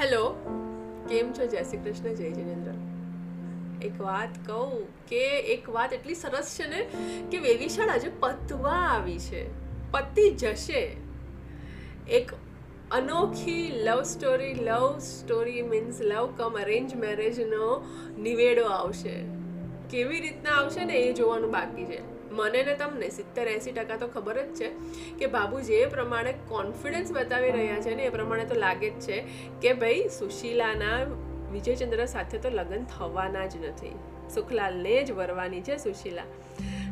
Hello. કેમ છો? જય શ્રી કૃષ્ણ, જય જિનેન્દ્ર. એક વાત કહું કે એક વાત એટલી સરસ છે ને કે વેવિશાળ આજે પતવા આવી છે. પતી જશે. એક અનોખી love story love story means love come arrange મેરેજનો નિવેડો આવશે. કેવી રીતના આવશે ને એ જોવાનું બાકી છે. મને ને તમને સિત્તેર એંસી ટકા તો ખબર જ છે કે બાબુ જે પ્રમાણે કોન્ફિડન્સ બતાવી રહ્યા છે ને એ પ્રમાણે તો લાગે જ છે કે ભાઈ સુશીલાના વિજયચંદ્ર સાથે તો લગ્ન થવાના જ નથી. સુખલાલને જ વરવાની છે સુશીલા.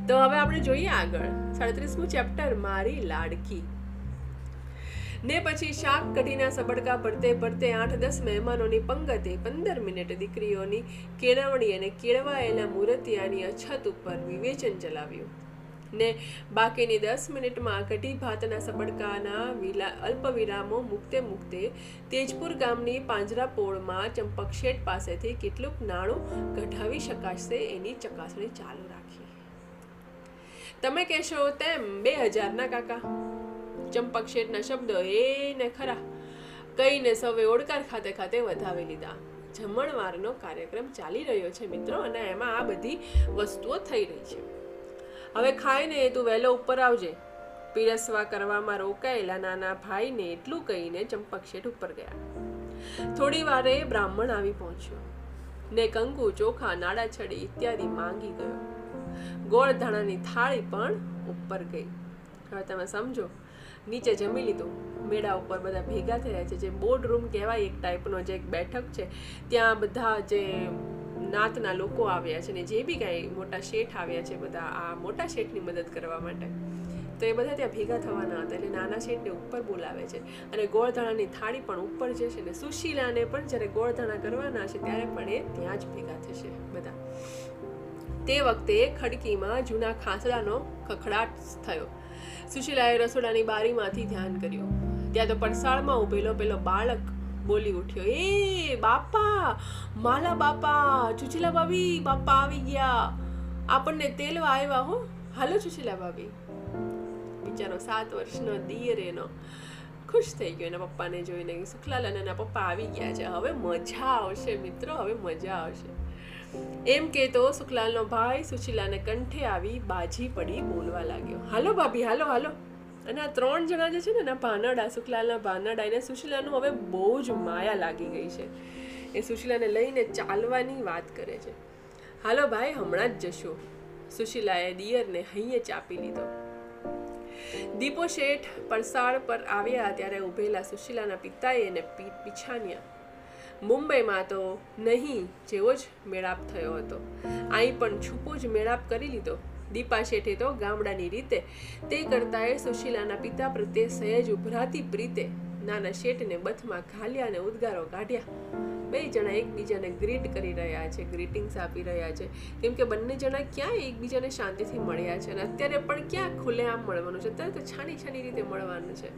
તો હવે આપણે જોઈએ આગળ. સાડત્રીસમું ચેપ્ટર મારી લાડકી. ને પછી શાક કઢીના સબડકા ભરતે ભરતે આઠ દસ મહેમાનોની પંગતે પંદર મિનિટ દીકરીઓની કેળવણી અને કેળવાયેલા મૂર્તિયાની અછત ઉપર વિવેચન ચલાવ્યું. ને બાકીની દસ મિનિટમાં કઢી ભાતના સબડકાના વિલા અલ્પ વિરામો મૂકતે મૂકતે તેજપુર ગામની પાંજરાપોળમાં ચંપકશેઠ પાસેથી કેટલુંક નાણું કઢાવી શકાશે એની ચકાસણી ચાલુ રાખી. તમે કહેશો તેમ બે હજારના કાકા? ચંપક શેઠના શબ્દો ને ખરા કહીને સૌએ ઓડકાર ખાતે ખાતે વધાવી લીધા. જમણવારનો કાર્યક્રમ ચાલી રહ્યો છે મિત્રો અને એમાં આ બધી વસ્તુઓ થઈ રહી છે. હવે ખાઈને તું વહેલો ઉપર આવજે. પીરસવા કરવામાં રોકાયેલા નાના ભાઈને એટલું કહીને ચંપક શેઠ ઉપર ગયા. થોડી વારે બ્રાહ્મણ આવી પહોંચ્યો. ને કંકુ ચોખા નાડા છડી ઇત્યાદિ માંગી ગયો. ગોળ ધાણાની થાળી પણ ઉપર ગઈ. હવે તમે સમજો નીચે જમી લીધું. મેળા ઉપર બધા ભેગા થયા છે. જે બોર્ડ રૂમ કહેવાય એક ટાઈપનો જે એક બેઠક છે, ત્યાં બધા જે નાતના લોકો આવ્યા છે ને જે બી કાંઈ મોટા શેઠ આવ્યા છે બધા, આ મોટા શેઠની મદદ કરવા માટે. તો એ બધા ત્યાં ભેગા થવાના હતા એટલે નાના શેઠને ઉપર બોલાવે છે અને ગોળધાણાની થાળી પણ ઉપર જે છે ને સુશીલાને પણ જ્યારે ગોળધાણા કરવાના છે ત્યારે પણ એ ત્યાં જ ભેગા થશે બધા. તે વખતે ખડકીમાં જૂના ખાસડાનો ખખડાટ થયો. સુશીલાએ રસોડાની બારીમાંથી ધ્યાન કર્યું. ત્યાં તો પડસાળમાં ઊભેલો પેલો બાળક બોલી ઉઠ્યો, એ બાપા, માલા બાપા ચુચીલા ભાભી, બાપા આવી ગયા. આપણને તેલવા આવ્યા હો. હાલો ચુચીલા ભાભી. બિચારો સાત વર્ષનો દિયર એનો ખુશ થઈ ગયો. એના પપ્પાને જોઈને, સુખલાલ અને એના પપ્પા આવી ગયા છે. હવે મજા આવશે મિત્રો, હવે મજા આવશે. એમ કહેતો સુખલાલનો ભાઈ સુશીલાને કંઠે આવી બાજી પડી બોલવા લાગ્યો. હાલો ભાભી, હાલો હાલો. અને આ ત્રણ જણા જે છે ને, એના ભાનડા સુખલાલના ભાનડા એને સુશીલાનું હવે બહુ જ માયા લાગી ગઈ છે. એ સુશીલાને લઈને ચાલવાની વાત કરે છે. હાલો ભાઈ, હમણાં જ જશો. સુશીલાએ દિયરને હૈયે ચાપી લીધો. દીપો શેઠ પરસાળ પર આવ્યા ત્યારે ઉભેલા સુશીલાના પિતાએ એને પીછાન્યા મુંબઈમાં તો નહીં જેવો જ મેળાપ થયો હતો. અહીં પણ છૂપો જ મેળાપ કરી લીધો. દીપા શેઠે તો ગામડાની રીતે તે કરતાંય સુશીલાના પિતા પ્રત્યે સહેજ ઉભરાતી પ્રીતે નાના શેઠને બથમાં ઘાલ્યા અને ઉદ્ગારો કાઢ્યા. બે જણા એકબીજાને ગ્રીટ કરી રહ્યા છે, ગ્રીટિંગ્સ આપી રહ્યા છે. કેમ કે બંને જણા ક્યાં એકબીજાને શાંતિથી મળ્યા છે અને અત્યારે પણ ક્યાં ખુલ્લેઆમ મળવાનું છે? અત્યારે તો છાની છાની રીતે મળવાનું છે.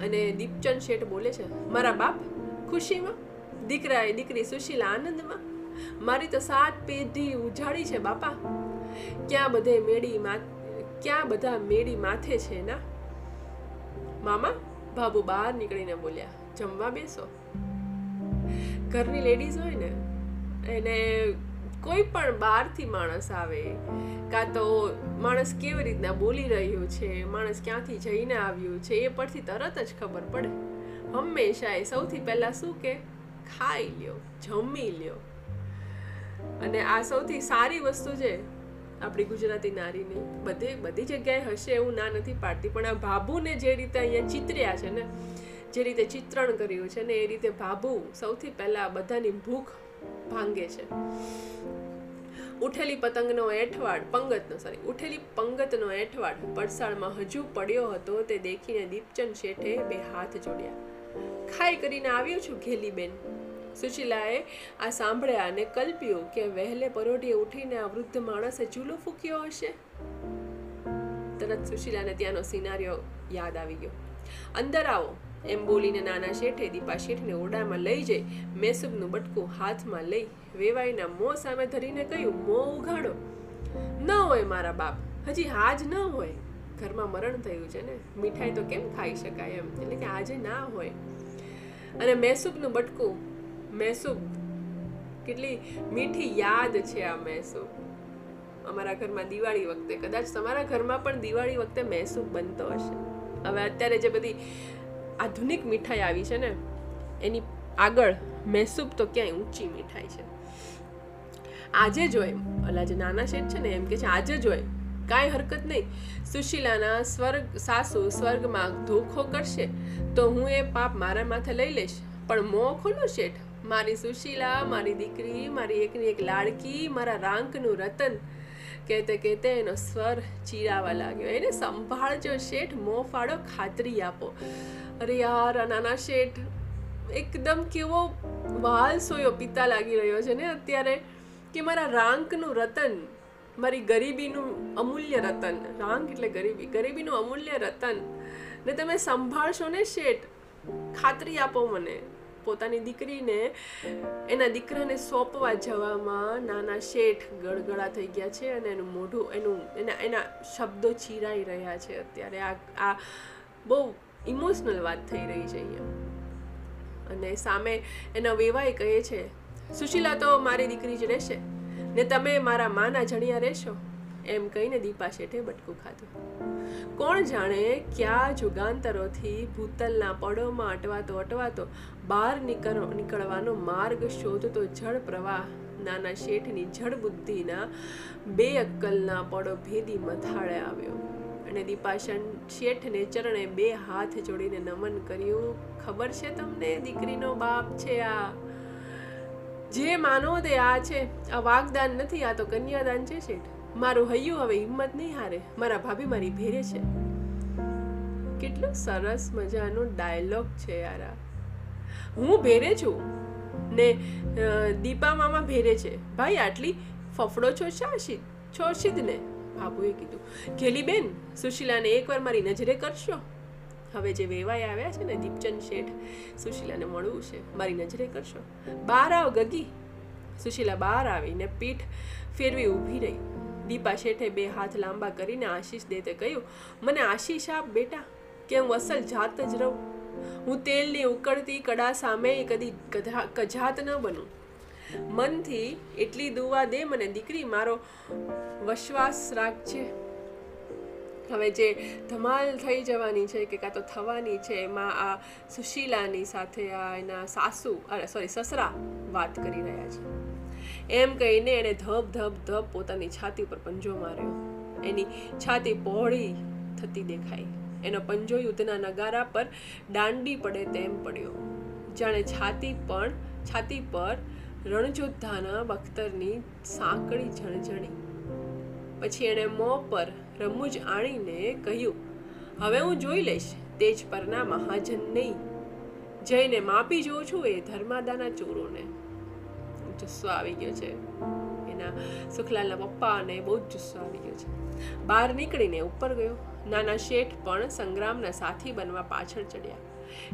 અને દીપચંદ શેઠ બોલે છે, મારા બાપ ખુશીમાં દીકરાએ દીકરી સુશીલા આનંદમાં મારી તો સાત પેઢી ઉજાડી છે બાપા. ક્યાં બધે મેડી ક્યાં બધા મેડી માથે છે ના? મામા બાબુ બહાર નીકળીને બોલ્યા, જમવા બેસો. ઘરની લેડીઝ હોય ને, એને કોઈ પણ બહારથી માણસ આવે, કાં તો માણસ કેવી રીતના બોલી રહ્યો છે, માણસ ક્યાંથી જઈને આવ્યું છે, એ પરથી તરત જ ખબર પડે. હંમેશા એ સૌથી પહેલાં શું કે ખાઈ લ્યો, જમી લ્યો. અને આ સૌથી સારી વસ્તુ છે આપણી ગુજરાતી નારીની. બધે, બધી જગ્યાએ હશે એવું ના નથી પાડતી, પણ આ ભાભુને જે રીતે અહીંયા ચિતર્યા છે ને, જે રીતે ચિત્રણ કર્યું છે ને, એ રીતે ભાભુ સૌથી પહેલાં બધાની ભૂખ ભાંગે છે. ઉઠેલી પતંગનો એઠવાડ, પંગતનો સોરી ઉઠેલી પંગતનો એઠવાડ પડસાળમાં હજુ પડ્યો હતો, તે દેખીને દીપચંદ શેઠે બે હાથ જોડ્યા. ખાઈ કરીને આવ્યો છું ઘેલીબેન. સુશીલાએ આ સાંભળ્યા અને કલ્પ્યું કે વહેલે પરોઢીએ ઉઠીને આ વૃદ્ધ માણસે ચૂલો ફૂક્યો હશે. તરત સુશીલાને ત્યાંનો સિનારીઓ યાદ આવી ગયો. અંદર આવો, એમ બોલીને નાના શેઠે દીપા શેઠને ઓરડામાં લઈ જઈ મેસુબનું બટકું હાથમાં લઈ વેવાઈના મોં સામે ધરીને કહ્યું, મોં ઉઘાડો. ન હોય મારા બાપ, હજી હાજ ન હોય. ઘરમાં મરણ થયું છે ને, મીઠાઈ તો કેમ ખાઈ શકાય? એમ. એટલે કે આજે ના હોય. અને મહેસૂબનું બટકું મહેસૂબ કેટલી મીઠી યાદ છે આ મહેસૂબ અમારા ઘરમાં દિવાળી વખતે, કદાચ તમારા ઘરમાં પણ દિવાળી વખતે મહેસૂબ બનતો હશે. હવે અત્યારે જે બધી આધુનિક મીઠાઈ આવી છે ને, એની આગળ મહેસૂબ તો ક્યાંય ઊંચી મીઠાઈ છે. આજે જોઈ ઓલા જે નાના શેઠ છે ને, એમ કે છે, આજે જોઈ કાંઈ હરકત નહીં. સુશીલાના સ્વર્ગ, સાસુ સ્વર્ગમાં ધોખો કરશે તો હું એ પાપ મારા માથે લઈ લઈશ. પણ મોં ખોલો શેઠ? મારી સુશીલા, મારી દીકરી, મારી એકની એક લાડકી, મારા રાંકનું રતન. કહેતે કહેતે એનો સ્વર ચીરાવા લાગ્યો. એને સંભાળજો શેઠ, મોં ફાડો, ખાતરી આપો. અરે યાર આ નાના શેઠ, એકદમ કેવો વાલ સોયો પિતા લાગી રહ્યો છે ને અત્યારે કે મારા રાંકનું રતન. મારી ગરીબીનું અમૂલ્ય રતન. રાંગ એટલે ગરીબી. ગરીબીનું અમૂલ્ય રતન. ને તમે સંભાળશો ને શેઠ, ખાતરી આપો મને. પોતાની દીકરીને, એના દીકરાને સોંપવા જવામાં નાના શેઠ ગળગળા થઈ ગયા છે અને એનું મોઢું, એનું, એના એના શબ્દો ચીરાઈ રહ્યા છે અત્યારે. આ આ બહુ ઇમોશનલ વાત થઈ રહી છે અહીંયા. અને સામે એના વેવાએ કહે છે, સુશીલા, તો મારી દીકરી જ રહેશે. ને તમે મારા માના જણિયા રહેશો? એમ કહીને દીપા શેઠે બટકું ખાધું. કોણ જાણે ક્યાં જુગાંતરોથી ભૂતલના પડોમાં અટવાતો અટવાતો બહાર નીકળ, નીકળવાનો માર્ગ શોધતો જળ પ્રવાહ નાના શેઠની જળ બુદ્ધિના બે અક્કલના પડો ભેદી મથાળે આવ્યો. અને દીપાશન શેઠને ચરણે બે હાથ જોડીને નમન કર્યું. ખબર છે તમને દીકરીનો બાપ છે આ? જે માનો તે આ છે, આ વાગદાન નથી, આ તો કન્યાદાન છે શેઠ. મારું હૈયું હવે હિંમત નહીં હારે. મારા ભાભી મારી ભેરે છે. કેટલો સરસ મજાનો ડાયલોગ છે યાર. હું ભેરે છું ને દીપા મામા ભેરે છે. ભાઈ, આટલી ફફડો છો શાશી છો ને બાબુએ કીધું. ઘેલી બેન સુશીલાને એકવાર મારી નજરે કરશો? હવે જે વેવાઈ આવ્યા છે ને દીપચંદ શેઠ, સુશીલાને મળવું છે, મારી નજરે કરશો? બહાર આવ ગગી. સુશીલા બહાર આવીને પીઠ ફેરવી ઊભી રહી. દીપા શેઠે બે હાથ લાંબા કરીને આશીષ દેતે કહ્યું, મને આશીષ આપ બેટા, કે હું અસલ જાત જ રહું. હું તેલની ઉકળતી કડા સામે કદી કજાત ન બનું. મનથી એટલી દુવા દે મને દીકરી, મારો વસવાસ રાખજે. હવે જે ધમાલ થઈ જવાની છે કે કાં તો થવાની છે, એમાં આ સુશીલાની સાથે આ એના સાસુ, અરે સોરી સસરા વાત કરી રહ્યા છે. એમ કહીને એણે ધબ ધબ ધબ પોતાની છાતી ઉપર પંજો માર્યો. એની છાતી પહોળી થતી દેખાઈ. એનો પંજો યુદ્ધના નગારા પર દાંડી પડે તેમ પડ્યો. જાણે છાતી પણ, છાતી પર રણજોદ્ધાના બખ્તરની સાંકળી ઝણઝણી. પછી એણે મોં પર રમૂજ આણીને કહ્યું, હવે હું જોઈ લઈશ તેજ પરના મહાજન નહીં. જઈને માપી જોઉં છું એ ધર્માદાના ચોરોને. જુસ્સો આવી ગયો છે. એના સુખલાલના પપ્પાને બહુ જ જુસ્સો આવી ગયો છે. બહાર નીકળીને ઉપર ગયો. નાના શેઠ પણ સંગ્રામના સાથી બનવા પાછળ ચડ્યા.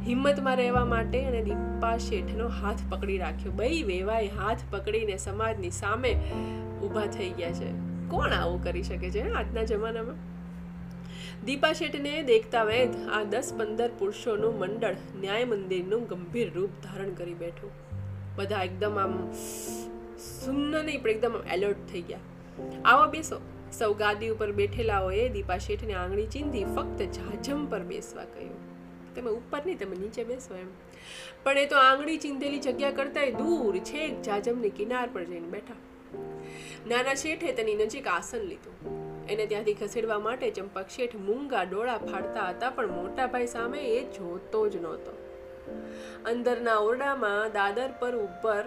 હિંમતમાં રહેવા માટે અને દીપા શેઠનો હાથ પકડી રાખ્યો. બે વેવાએ હાથ પકડીને સમાજની સામે ઊભા થઈ ગયા છે. કોણ આવું કરી શકે છે આજના જમાનામાં? દીપા શેઠને દેખતા વેદ આ દસ પંદર પુરુષોનું મંડળ ન્યાય મંદિરનું ગંભીર રૂપ ધારણ કરી બેઠું. બધા એકદમ આમ સુન્ન નહીં, પણ એકદમ એલર્ટ થઈ ગયા. આવો બેસો. સૌ ગાદી ઉપર બેઠેલાઓએ દીપા શેઠને આંગળી ચીંધી ફક્ત જાજમ પર બેસવા કહ્યું. તમે ઉપર નહીં, તમે નીચે બેસો એમ. પણ એ તો આંગળી ચીંધેલી જગ્યા કરતાંય દૂર, છેક જાજમની કિનાર પર જઈને બેઠા. નાના શેઠે તેની નજીક આસન લીધું. એને ત્યાંથી ખસેડવા માટે ચંપક શેઠ મૂંગા ડોળા ફાડતા હતા, પણ મોટા ભાઈ સામે એ જોતો જ નહોતો. અંદરના ઓરડામાં દાદર પર ઉપર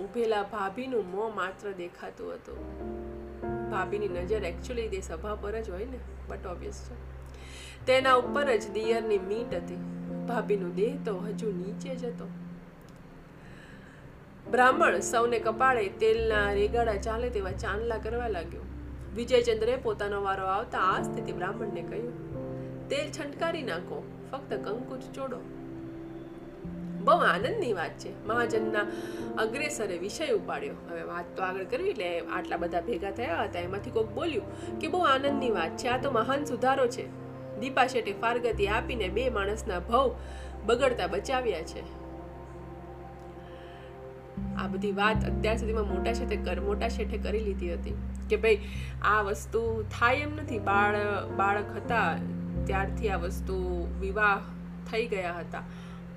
ઊભેલા ભાભીનું મોં માત્ર દેખાતું હતું. ભાભીની નજર એકચ્યુઅલી તે સભા પર જ હોય ને બટ ઓબ્વિયસ છે. તેના ઉપર જ દિયરની મીટ હતી. ભાભીનું દેહ તો હજુ નીચે જ હતો. બ્રાહ્મણ સૌને કપાળે તેલના રેગાડા ચાલે તેવા ચાંદલા કરવા લાગ્યો. વિજયચંદ્રે પોતાનો વારો આવતા આ સ્થિતિ બ્રાહ્મણને કહ્યું. તેલ છંટકારી નાખો, ફક્ત કંકુચ ચોડો. બહુ આનંદની વાત છે. મહાજનના અગ્રેસરે વિષય ઉપાડ્યો. હવે વાત તો આગળ કરવી એટલે આટલા બધા ભેગા થયા હતા, એમાંથી કોઈક બોલ્યું, કે બહુ આનંદની વાત છે. આ તો મહાન સુધારો છે. દીપા શેઠે ફારગતી આપીને બે માણસના ભવ બગડતા બચાવ્યા છે. આ બધી વાત અત્યાર સુધીમાં મોટા શેઠે કર, મોટા શેઠે કરી લીધી હતી. કે ભાઈ, આ વસ્તુ થાય એમ નથી. બાળ, બાળક હતા, ત્યારથી આ વસ્તુ વિવાહ થઈ ગયા હતા.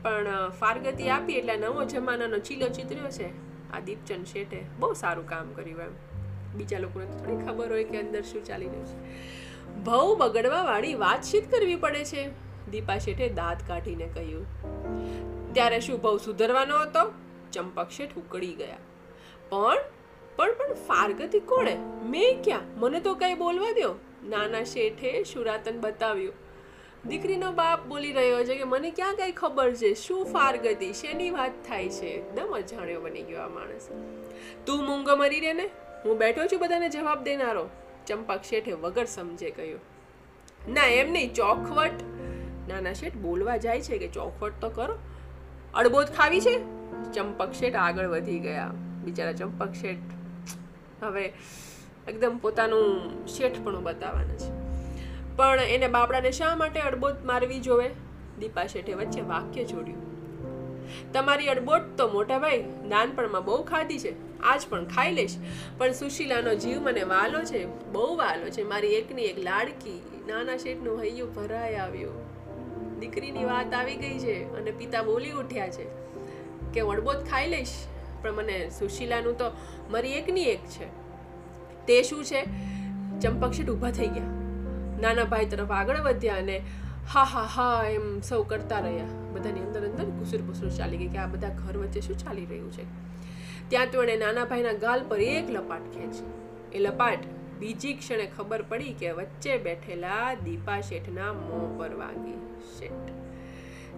પણ, ફારગતી આપી એટલે નવો જમાનાનો ચીલો ચિતર્યો છે. આ દીપચંદ શેઠે બહુ સારું કામ કર્યું એમ. બીજા લોકોને તો થોડી ખબર હોય કે અંદર શું ચાલી રહ્યું છે. ભવ બગડવા વાળી વાતચીત કરવી પડે છે. દીપા શેઠે દાંત કાઢીને કહ્યું. ત્યારે શું ભવ સુધરવાનો હતો? ચંપક શેઠ ઉકળી ગયા. પણ પણ પણ ફારગતી કોણે? મેં ક્યાં? મને તો કંઈ બોલવા દો નાના શેઠે શુરાતન બતાવ્યું. દીકરીનો બાપ બોલી રહ્યો છે કે મને ક્યાં કઈ ખબર છે? શું ફારગતી? શેની વાત થાય છે? એકદમ અજાણ્યો બની ગયો આ માણસ. તું મૂંગો મરી રે ને? હું બેઠો છું બધાને જવાબ દેનારો. ચંપક શેઠે વગર સમજે કહ્યું. ના, એમ નહીં, ચોખવટ. નાના શેઠ બોલવા જાય છે કે ચોખવટ તો કરો. અડબોદ ખાવી છે? ચંપક શેઠ આગળ વધી ગયા. બિચારા ચંપક શેઠ હવે એકદમ પોતાનું શેઠપણું બતાવવાના છે. પણ એને બાપડાને શા માટે અડબોત મારવી જોવે? દીપા શેઠે વચ્ચે વાક્ય જોડ્યું તમારી અડબોટ તો મોટા ભાઈ, નાનપણમાં બહુ ખાધી છે, આજ પણ ખાઈ લઈશ પણ સુશીલાનો જીવ મને વાલો છે, બહુ વાલો છે. મારી એકની એક લાડકી, નાના શેઠનું હૈયું ભરાઈ આવ્યું. દીકરીની વાત આવી ગઈ છે અને પિતા બોલી ઉઠ્યા છે. કે વડબોત ખાઈ લઈશ? પણ મને સુશીલાનું તો મારી એકની એક છે. તે શું છે? ચંપકશેઠ ઊભા થઈ ગયા. નાના ભાઈ તરફ આગળ વધ્યા અને હા હા હા, એમ સૌ કરતા રહ્યા. બધાની અંદર અંદર કુસુર પુસુર ચાલી ગઈ કે આ બધા ઘર વચ્ચે શું ચાલી રહ્યું છે? ત્યાં તો એણે નાના ભાઈના ગાલ પર એક લપાટ ખેંચી. એ લપાટ બીજી ક્ષણે ખબર પડી કે વચ્ચે બેઠેલા દીપા શેઠના મોં પર વાગી શેઠ.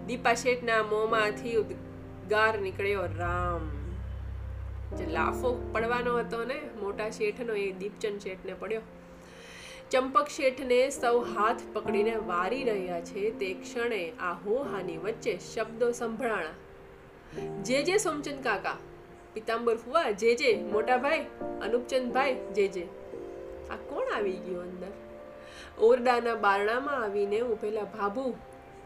દીપા શેઠના મોંમાંથી ઉદ્ગાર નીકળ્યો રામ. જે લાફો પડવાનો હતો ને, મોટા શેઠનો એ દીપચંદ શેઠને પડ્યો. ચંપક શેઠને સૌ હાથ પકડીને વારી રહ્યા છે તે ક્ષણે આ હોહાની વચ્ચે શબ્દો સંભળાણા. જે જે સોમચંદ કાકા, પિતાંબર ફુવા, જે જે, મોટા ભાઈ અનુપચંદભાઈ જે જે. આ કોણ આવી ગયું અંદર? ઓરડાના બારણામાં આવીને ઉભેલા ભાભુ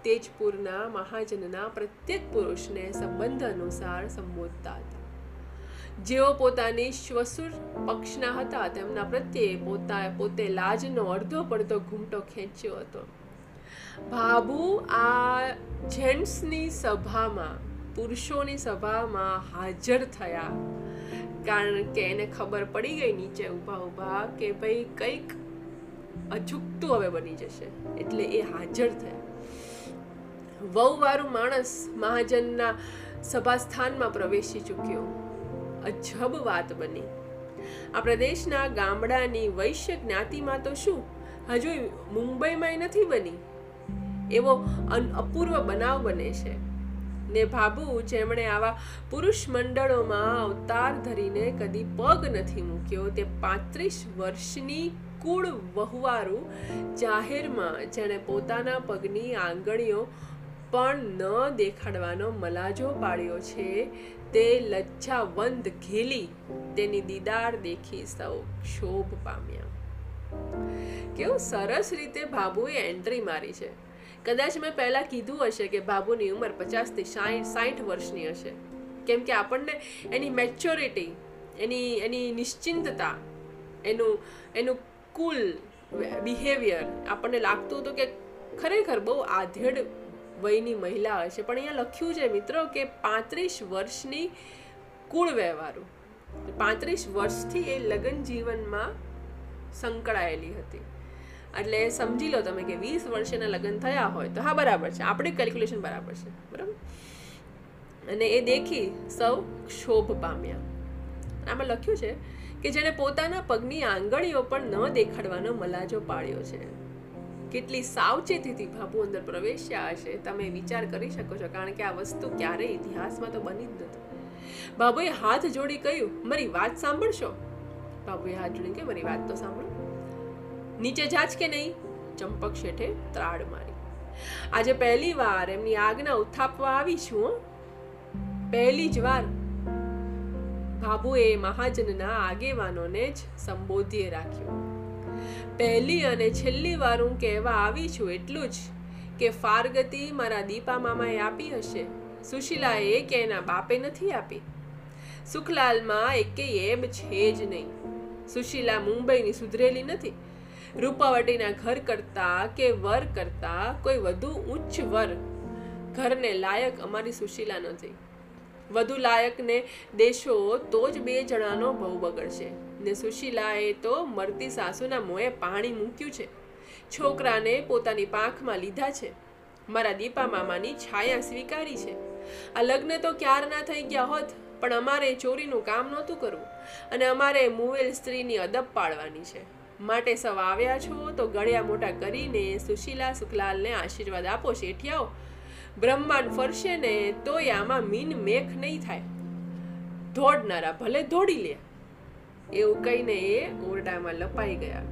તેજપુરના મહાજનના પ્રત્યેક પુરુષને સંબંધ અનુસાર સંબોધતા હતા. જેઓ પોતાની શ્વસુર પક્ષના હતા, તેમના પ્રત્યે પોતા પોતે લાજનો અડધો પડતો ઘૂમટો ખેંચ્યો હતો. ભાભુ આ જેન્ટ્સની સભામાં, પુરુષોની સભામાં હાજર થયા. કારણ કે એને ખબર પડી ગઈ નીચે ઊભા ઊભા કે ભાઈ કંઈક અચૂકતું હવે બની જશે. એટલે એ હાજર થયા. વહુવાળું માણસ મહાજનના સભાસ્થાનમાં પ્રવેશી ચૂક્યો. અજબ વાત બની. આ પ્રદેશના ગામડાની વૈશ્ય જ્ઞાતિમાં તો શું? હજુ મુંબઈમાં નથી બની. એવો અપૂર્વ બનાવ બને છે. ને ભાભુ, જેમણે આવા પુરુષ મંડળોમાં અવતાર ધરીને કદી પગ નથી મૂક્યો, તે પાંત્રીસ વર્ષની કુળ વહુવારું જાહેરમાં, જેણે પોતાના પગની આંગળીઓ પણ ન દેખાડવાનો મલાજો પાડ્યો છે. તે લજ્જાવંત ઘેલી તેની દીદાર દેખી સૌ ક્ષોભ પામ્યા. કેવું સરસ રીતે ભાભુએ એન્ટ્રી મારી છે. કદાચ મેં પહેલાં કીધું હશે કે બાબુની ઉંમર પચાસથી સાઠ સાઠ વર્ષની હશે. કેમ કે આપણને એની મેચ્યોરિટી, એની એની નિશ્ચિંતતા, એનું એનું કુલ બિહેવિયર આપણને લાગતું હતું કે ખરેખર બહુ આધેડ વયની મહિલા હોય છે. પણ અહીંયા લખ્યું છે મિત્રો કે પાંત્રીસ વર્ષની કુળ વ્યવહારો. પાંત્રીસ વર્ષથી એ લગ્ન જીવનમાં સંકળાયેલી હતી. એટલે સમજી લો તમે કે વીસ વર્ષના લગ્ન થયા હોય તો હા, બરાબર છે. આપણે કેલ્ક્યુલેશન બરાબર છે. બરાબર? અને એ દેખી સૌ ક્ષોભ પામ્યા. આમાં લખ્યું છે કે જેણે પોતાના પગની આંગળીઓ પણ ન દેખાડવાનો મલાજો પાડ્યો છે. કેટલી સાવચેતીથી ભાભુ અંદર પ્રવેશ્યા હશે, તમે વિચાર કરી શકો છો, કારણ કે આ વસ્તુ ક્યારેય ઇતિહાસમાં તો બની જ નથી. બાબુએ હાથ જોડી કહ્યું, મારી વાત સાંભળશો? બાબુએ હાથ જોડી કે મારી વાત તો સાંભળો. નીચે જાચ કે નહીં? ચંપક શેઠે ત્રાડ મારી. આજે પહેલી વાર એમની આજ્ઞા ઉથાપવા આવી છું પહેલી જ વાર. બાબુએ મહાજનના આગેવાનોને જ સંબોધીએ રાખ્યું. પહેલી અને છેલ્લી વાર હું કહેવા આવી છું એટલું જ કે ફારગતિ મારા દીપા મામાએ આપી હશે. સુશીલાએ કે એના બાપે નથી આપી? સુખલાલમાં એકે એબ છે જ નહીં. સુશીલા મુંબઈની સુધરેલી નથી. રૂપાવટીના ઘર કરતા કે વર કરતા કોઈ વધુ ઉચ્ચ વર ઘરને લાયક અમારી સુશીલા નથી. વધુ લાયકને દેશો તો જ બે જણાનો બહુ બગડશે. ને સુશીલાએ તો મરતી સાસુના મોંએ પાણી મૂક્યું છે. છોકરાને પોતાની પાંખમાં લીધા છે. મારા દીપા મામાની છાયા સ્વીકારી છે. આ લગ્ન તો ક્યારના થઈ ગયા હોત, પણ અમારે ચોરીનું કામ નહોતું કરવું અને અમારે મુવેલ સ્ત્રીની અદબ પાડવાની છે. માટે સૌ આવ્યા છો તો ગળ્યા મોટા કરીને સુશીલા સુખલાલને આશીર્વાદ આપો શેઠિયાઓ. બ્રહ્માંડ ફરશે ને તોય આમાં મીન મેખ નહીં થાય. દોડનારા ભલે દોડી લે. એવું કહીને એ ઓરડામાં લપાઈ ગયા.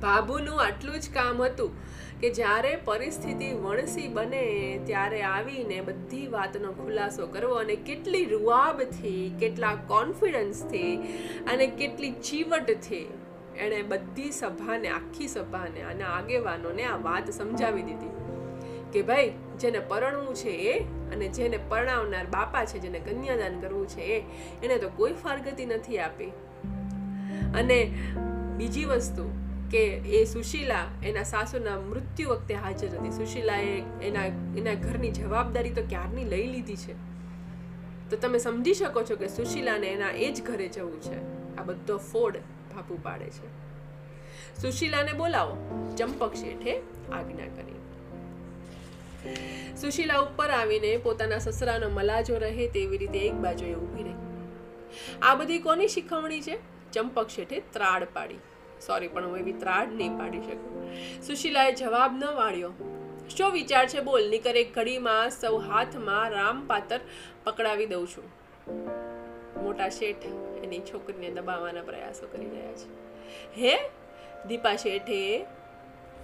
બાબુનું આટલું જ કામ હતું કે જ્યારે પરિસ્થિતિ વણસી બને ત્યારે આવીને બધી વાતનો ખુલાસો કરવો અને કેટલી રૂઆબથી કેટલા કોન્ફિડન્સથી અને કેટલી ચીવટથી એણે બધી સભાને, આખી સભાને અને આગેવાનોને આ વાત સમજાવી દીધી કે ભાઈ, જેને પરણવું છે એ અને જેને પરણાવનાર બાપા છે, જેને કન્યાદાન કરવું છે એ, એને તો કોઈ ફારગતી નથી આપી. અને બીજી વસ્તુ કે એ સુશીલા એના સાસુના મૃત્યુ વખતે હાજર હતી. સુશીલાએ એના એના ઘરની જવાબદારી તો ક્યારની લઈ લીધી છે? તો તમે સમજી શકો છો કે સુશીલાને એના એ જ ઘરે જવું છે. આ બધો ફોડ ભાપુ પાડે છે. સુશીલાને બોલાવો. ચંપક શેઠે આજ્ઞા કરી. સુશીલા ઉપર આવીને પોતાના સસરાનો મલાજો રહે તેવી રીતે એક બાજુએ ઊભી રહી. આ બધી કોની શીખવણી છે? ચંપક શેઠે ત્રાડ પાડી. સોરી પણ હું એવી ત્રાડ નહીં પાડી શકું. સુશીલાએ જવાબ ન વાળ્યો. શું વિચાર છે બોલ? નીકર એક ઘડીમાં સૌ હાથમાં રામ પાતર પકડાવી દઉં છું. મોટા શેઠ એની છોકરીને દબાવવાના પ્રયાસો કરી રહ્યા છે. હે? દીપા શેઠે?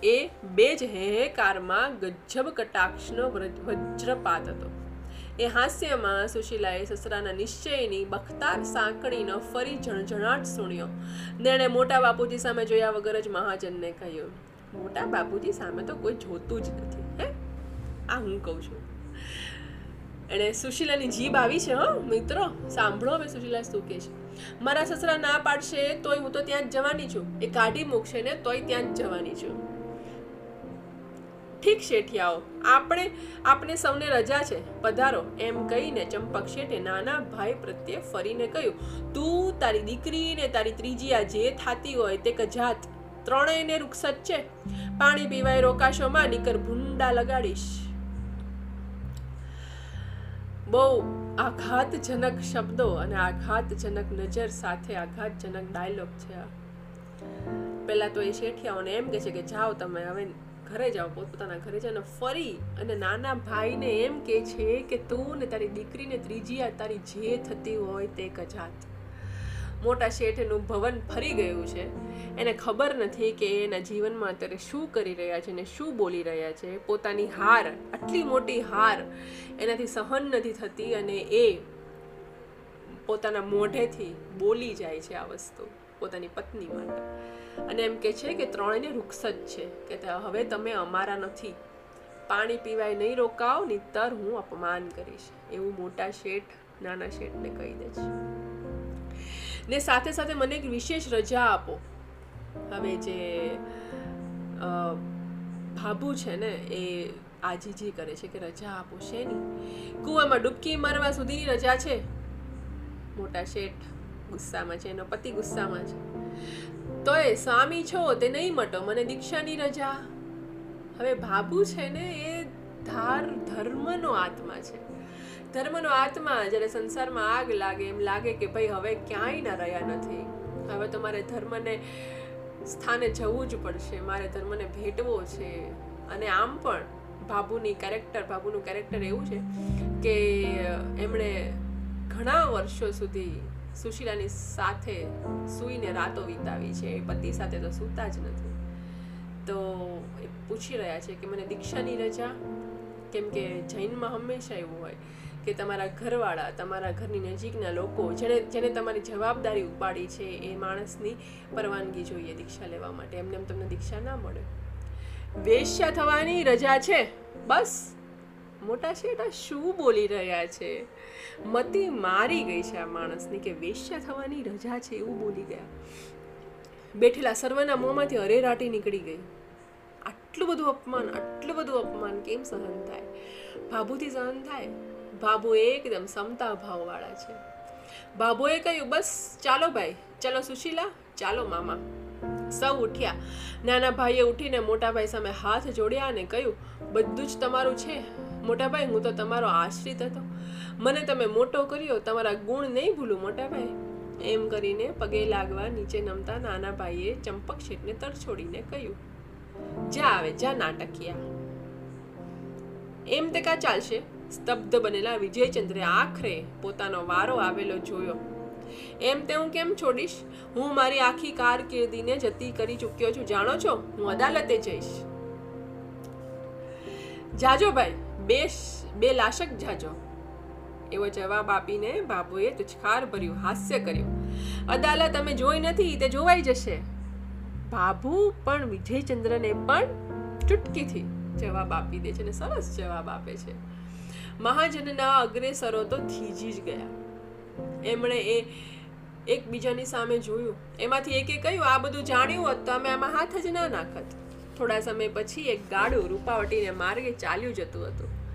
એ બે જ હેહેકારમાં ગજબ કટાક્ષનો વજ્રપાત હતો. એ હાસ્યમાં સુશીલાએ સસરાના નિશ્ચયની બખતાર સાંકળીનો ફરી ઝણઝણાટ સુણ્યો. તેણે મોટા બાપુજી સામે જોયા વગર જ મહાજનને કહ્યું, મોટા બાપુજી સામે તો કોઈ જોતું જ નથી, હે? આ હું કહું છું. એણે સુશીલાની જીભ આવી છે, હો, મિત્રો. સાંભળો હવે સુશીલા શું કહે છે. મારા સસરા ના પાડશે તોય હું તો ત્યાં જ જવાની છું. એ કાઢી મૂકશે ને તોય ત્યાં જ જવાની છું. ઠીક શેઠિયાઓ, આપણે, આપને સૌને રજા છે. પધારો, એમ કહીને ચંપક શેઠે નાના ભાઈ પ્રત્યે ફરીને કહ્યું, તું, તારી દીકરી ને તારી ત્રીજી આ જે થાતી હોય તે કજાત. ત્રણેયને રૂક્ષત છે. પાણી પીવાય રોકાશોમાં, નીકર ભૂંડા લગાડીશ. બહુ આઘાતજનક શબ્દો અને આઘાતજનક નજર સાથે આઘાતજનક ડાયલોગ છે આ. પહેલાં તો એ શેઠિયાઓને એમ કહે છે કે જાઓ તમે હવે ઘરે જાઓ, પોતપોતાના ઘરે જાઓ અને ફરી અને નાના ભાઈને એમ કહે છે કે તું ને તારી દીકરીને ત્રીજી આ તારી જે થતી હોય તે કજાત મોટા શેઠનું ભવન ફરી ગયું છે. એને ખબર નથી કે એના જીવનમાં અત્યારે શું કરી રહ્યા છે ને શું બોલી રહ્યા છે. પોતાની હાર, આટલી મોટી હાર એનાથી સહન નથી થતી અને એ પોતાના મોઢેથી બોલી જાય છે આ વસ્તુ પોતાની પત્ની માટે. અને એમ કે છે કે ત્રણેયને રૂક્ષત છે. કે હવે તમે અમારા નથી. પાણી પીવાય નહીં રોકાવ નહીતર હું અપમાન કરીશ. એવું મોટા શેઠ, નાના શેઠને કહી દે છે. ને સાથે સાથે મને એક વિશેષ રજા આપો. હવે જે ભાભુ છે ને, એ આજીજી કરે છે કે રજા આપો શેની? કૂવામાં ડૂબકી મારવા સુધીની રજા છે? મોટા શેઠ ગુસ્સામાં છે, એનો પતિ ગુસ્સામાં છે. તોય સ્વામી છો તે નહીં મટો, મને દીક્ષાની રજા. હવે ભાભુ છે ને, એ ધાર ધર્મનો આત્મા છે. ધર્મનો આત્મા જ્યારે સંસારમાં આગ લાગે, એમ લાગે કે ભાઈ હવે ક્યાંય ના રહ્યા નથી. હવે તો મારે ધર્મને સ્થાને જવું જ પડશે, મારે ધર્મને ભેટવો છે. અને આમ પણ બાબુની કેરેક્ટર બાબુનું કેરેક્ટર એવું છે કે એમણે ઘણા વર્ષો સુધી સુશીલાની સાથે સૂઈને રાતો વિતાવી છે. પતિ સાથે તો સૂતા જ નથી. તો એ પૂછી રહ્યા છે કે મને દીક્ષાની રજા? કેમ કે જૈનમાં હંમેશા એવું હોય કે તમારા ઘરવાળા, તમારા ઘરની નજીકના લોકો જેને જેને તમારી જવાબદારી ઉપાડી છે એ માણસની પરવાનગી જોઈએ દીક્ષા લેવા માટે. એમને એમ તમને દીક્ષા ના મળે. વેશ્યા થવાની રજા છે. બસ. મોટા શેઠા શું બોલી રહ્યા છે? મતી મારી ગઈ છે આ માણસની કે વેશ્યા થવાની રજા છે એવું બોલી ગયા. બેઠેલા સર્વના મોંમાંથી અરેરાટી નીકળી ગઈ. આટલું બધું અપમાન, આટલું બધું અપમાન કેમ સહન થાય? ભાભુથી સહન થાય? ભાભુ એકદમ સમતા ભાવવાળા છે. બાબુએ કહ્યું, બસ, ચાલો ભાઈ, ચાલો સુશીલા, ચાલો મામા. સૌ ઉઠ્યા. નાના ભાઈએ ઉઠીને મોટાભાઈ સામે હાથ જોડ્યા અને કહ્યું, બધું જ તમારું છે. મોટાભાઈ, હું તો તમારો આશ્રિત હતો. મને તમે મોટો કર્યો, તમારા ગુણ નહીં ભૂલું, મોટા ભાઈ. એમ કરીને પગે લાગવા નીચે નમતા નાના ભાઈએ ચંપક શેઠને તરછોડીને કહ્યું, જા આવે, જા નાટકિયા. એમ તે કા ચાલશે? સ્તબ્ધ બનેલા વિજયચંદ્રે આખરે પોતાનો વારો આવેલો જોયો. એમ તે હું કેમ છોડીશ? હું મારી આખી કારકિર્દીને જતી કરી ચૂક્યો છું, જાણો છો? હું અદાલતે જઈશ. જાજો ભાઈ, બે બે લાશક જાજો. એવો જવાબ આપીને બાબુએ તુચકાર ભર્યું, હાસ્ય કર્યું. અદાલત અમે જોઈ નથી, તે જોવાઈ જશે. બાબુ પણ વિજયચંદ્રને પણ ચૂટકીથી જવાબ આપી દે છે અને સરસ જવાબ આપે છે. મહાજનના અગ્રેસરો તો થીજી જ ગયા. એમણે એ એકબીજાની સામે જોયું. એમાંથી એકે કહ્યું, આ બધું જાણ્યું હોત તો અમે આમાં હાથ જ ના નાખત. થોડા સમય પછી એક ગાડું રૂપાવટીને માર્ગે ચાલ્યું જતું હતું.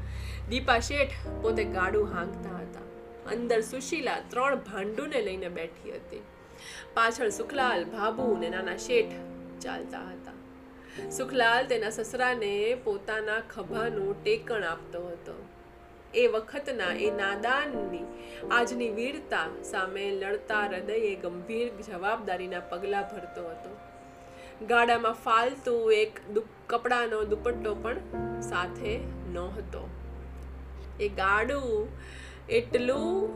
દીપા શેઠ પોતે ગાડું હાંકતા હતા. અંદર સુશીલા ત્રણ ભાંડુને લઈને બેઠી હતી. પાછળ સુખલાલ, ભાભુ ને નાના શેઠ ચાલતા હતા. સુખલાલ તેના સસરાને પોતાના ખભાનું ટેકણ આપતો હતો. એ વખતના એ નાદાનની આજની વીરતા સામે લડતા હૃદયે ગંભીર જવાબદારીના પગલાં ભરતો હતો. ગાડામાં ફાલતુ એક કપડાનો દુપટ્ટો પણ સાથે નહોતો. એ ગાડું એટલું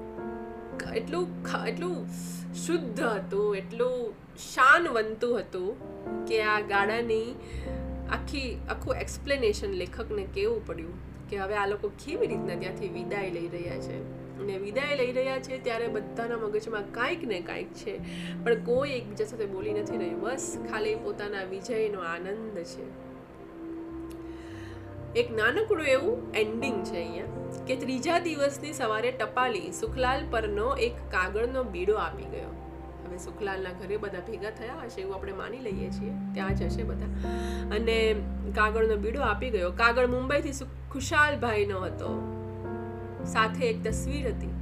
એટલું એટલું શુદ્ધ હતું, એટલું શાનવંતું હતું કે આ ગાડાની આખી, આખું એક્સપ્લેનેશન લેખકને કેવું પડ્યું કે હવે આ લોકો કેવી રીતના ત્યાંથી વિદાય લઈ રહ્યા છે. અને વિદાય લઈ રહ્યા છે ત્યારે બધાના મગજમાં કાંઈક ને કાંઈક છે. પણ કોઈ એકબીજા સાથે બોલી નથી રહ્યું. બસ ખાલી પોતાના વિજયનો આનંદ છે. એક નાનકડું એવું એન્ડિંગ છે અહીંયા, કે ત્રીજા દિવસની સવારે ટપાલી સુખલાલ પરનો એક કાગળનો બીડો આપી ગયો. હવે સુખલાલના ઘરે બધા ભેગા થયા હશે એવું આપણે માની લઈએ છીએ. ત્યાં જ હશે બધા. અને કાગળનો બીડો આપી ગયો. કાગળ મુંબઈથી ખુશાલભાઈનો હતો. સાથે એક તસવીર હતી.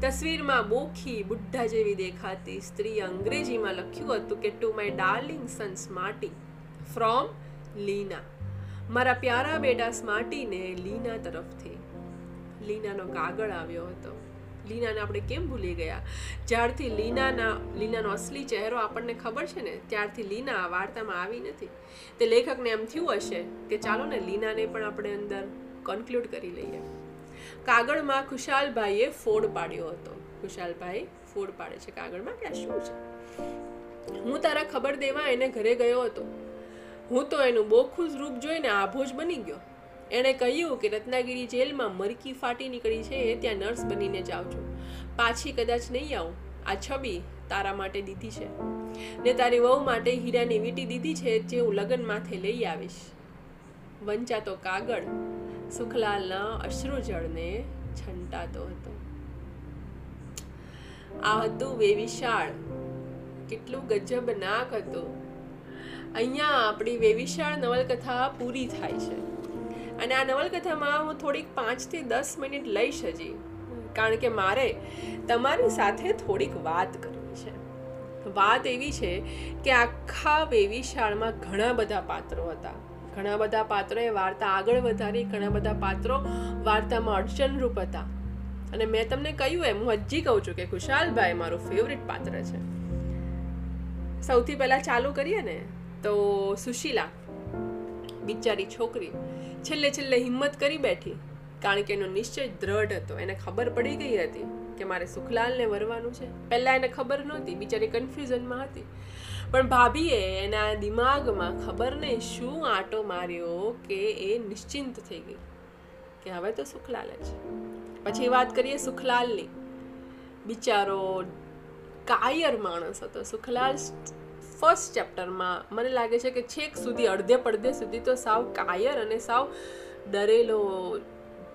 તસવીરમાં બોખી બુઢ્ઢા જેવી દેખાતી સ્ત્રી અંગ્રેજીમાં લખ્યું હતું કે to my darling son smarty from Leena મારા પ્યારા બેટા સ્માર્ટીને લીના તરફથી. લીનાનો કાગળ આવ્યો હતો. લીનાને આપણે કેમ ભૂલી ગયા? જ્યારથી લીનાના, લીનાનો અસલી ચહેરો આપણને ખબર છે ને, ત્યારથી લીના વાર્તામાં આવી નથી. તે લેખકને એમ થયું હશે કે ચાલો ને લીનાને પણ આપણે અંદર કન્ક્લુડ કરી લઈએ. કાગળમાં ખુશાલભાઈએ ફોડ પાડ્યો હતો. ખુશાલભાઈ ફોડ પાડે છે કાગળમાં? કે શું છે? હું તારા ખબર દેવા એને ઘરે ગયો હતો. હું તો એનું બોખું રૂપ જોઈને આભો જ બની ગયો. એણે કહ્યું કે રત્નાગીરી જેલમાં મરકી ફાટી નીકળી છે ત્યાં નર્સ બનીને જાઉં છું. પાછી કદાચ નહીં આવું. આ છબી તારા માટે દીધી છે. ને તારી વહુ માટે હીરાની વીંટી દીધી છે જે હું લગ્ન માથે લઈ આવીશ. વંચાતો કાગળ સુખલાલના અશ્રુજળને છંટાતો હતો. આ હતું વેવિશાળ. કેટલું ગજબનાક હતું. અહીંયા આપણી વેવિશાળ નવલકથા પૂરી થાય છે. અને આ નવલકથામાં હું થોડીક પાંચથી દસ મિનિટ લઈશ હજી, કારણ કે મારે તમારી સાથે થોડીક વાત કરવી છે. વાત એવી છે કે આખા વેવિશાળમાં ઘણા બધા પાત્રો હતા. ઘણા બધા પાત્રોએ વાર્તા આગળ વધારી, ઘણા બધા પાત્રો વાર્તામાં અડચણરૂપ હતા. અને મેં તમને કહ્યું એમ, હું હજી કહું છું કે ખુશાલભાઈ મારું ફેવરિટ પાત્ર છે. સૌથી પહેલાં ચાલુ કરીએ ને? તો સુશીલા, બિચારી છોકરી, છેલ્લે છેલ્લે હિંમત કરી બેઠી. કારણ કે એનો નિશ્ચય દ્રઢ હતો. એને ખબર પડી ગઈ હતી કે મારે સુખલાલને વરવાનું છે. પહેલાં એને ખબર નહોતી, બિચારી કન્ફ્યુઝનમાં હતી. પણ ભાભીએ એના દિમાગમાં ખબર નહીં શું આંટો માર્યો કે એ નિશ્ચિંત થઈ ગઈ કે હવે તો સુખલાલ જ પછી વાત કરીએ સુખલાલની. બિચારો કાયર માણસ હતો. સુખલાલ ફર્સ્ટ ચેપ્ટરમાં મને લાગે છે કે છેક સુધી અડધે પડધે સુધી તો સાવ કાયર અને સાવ ડરેલો,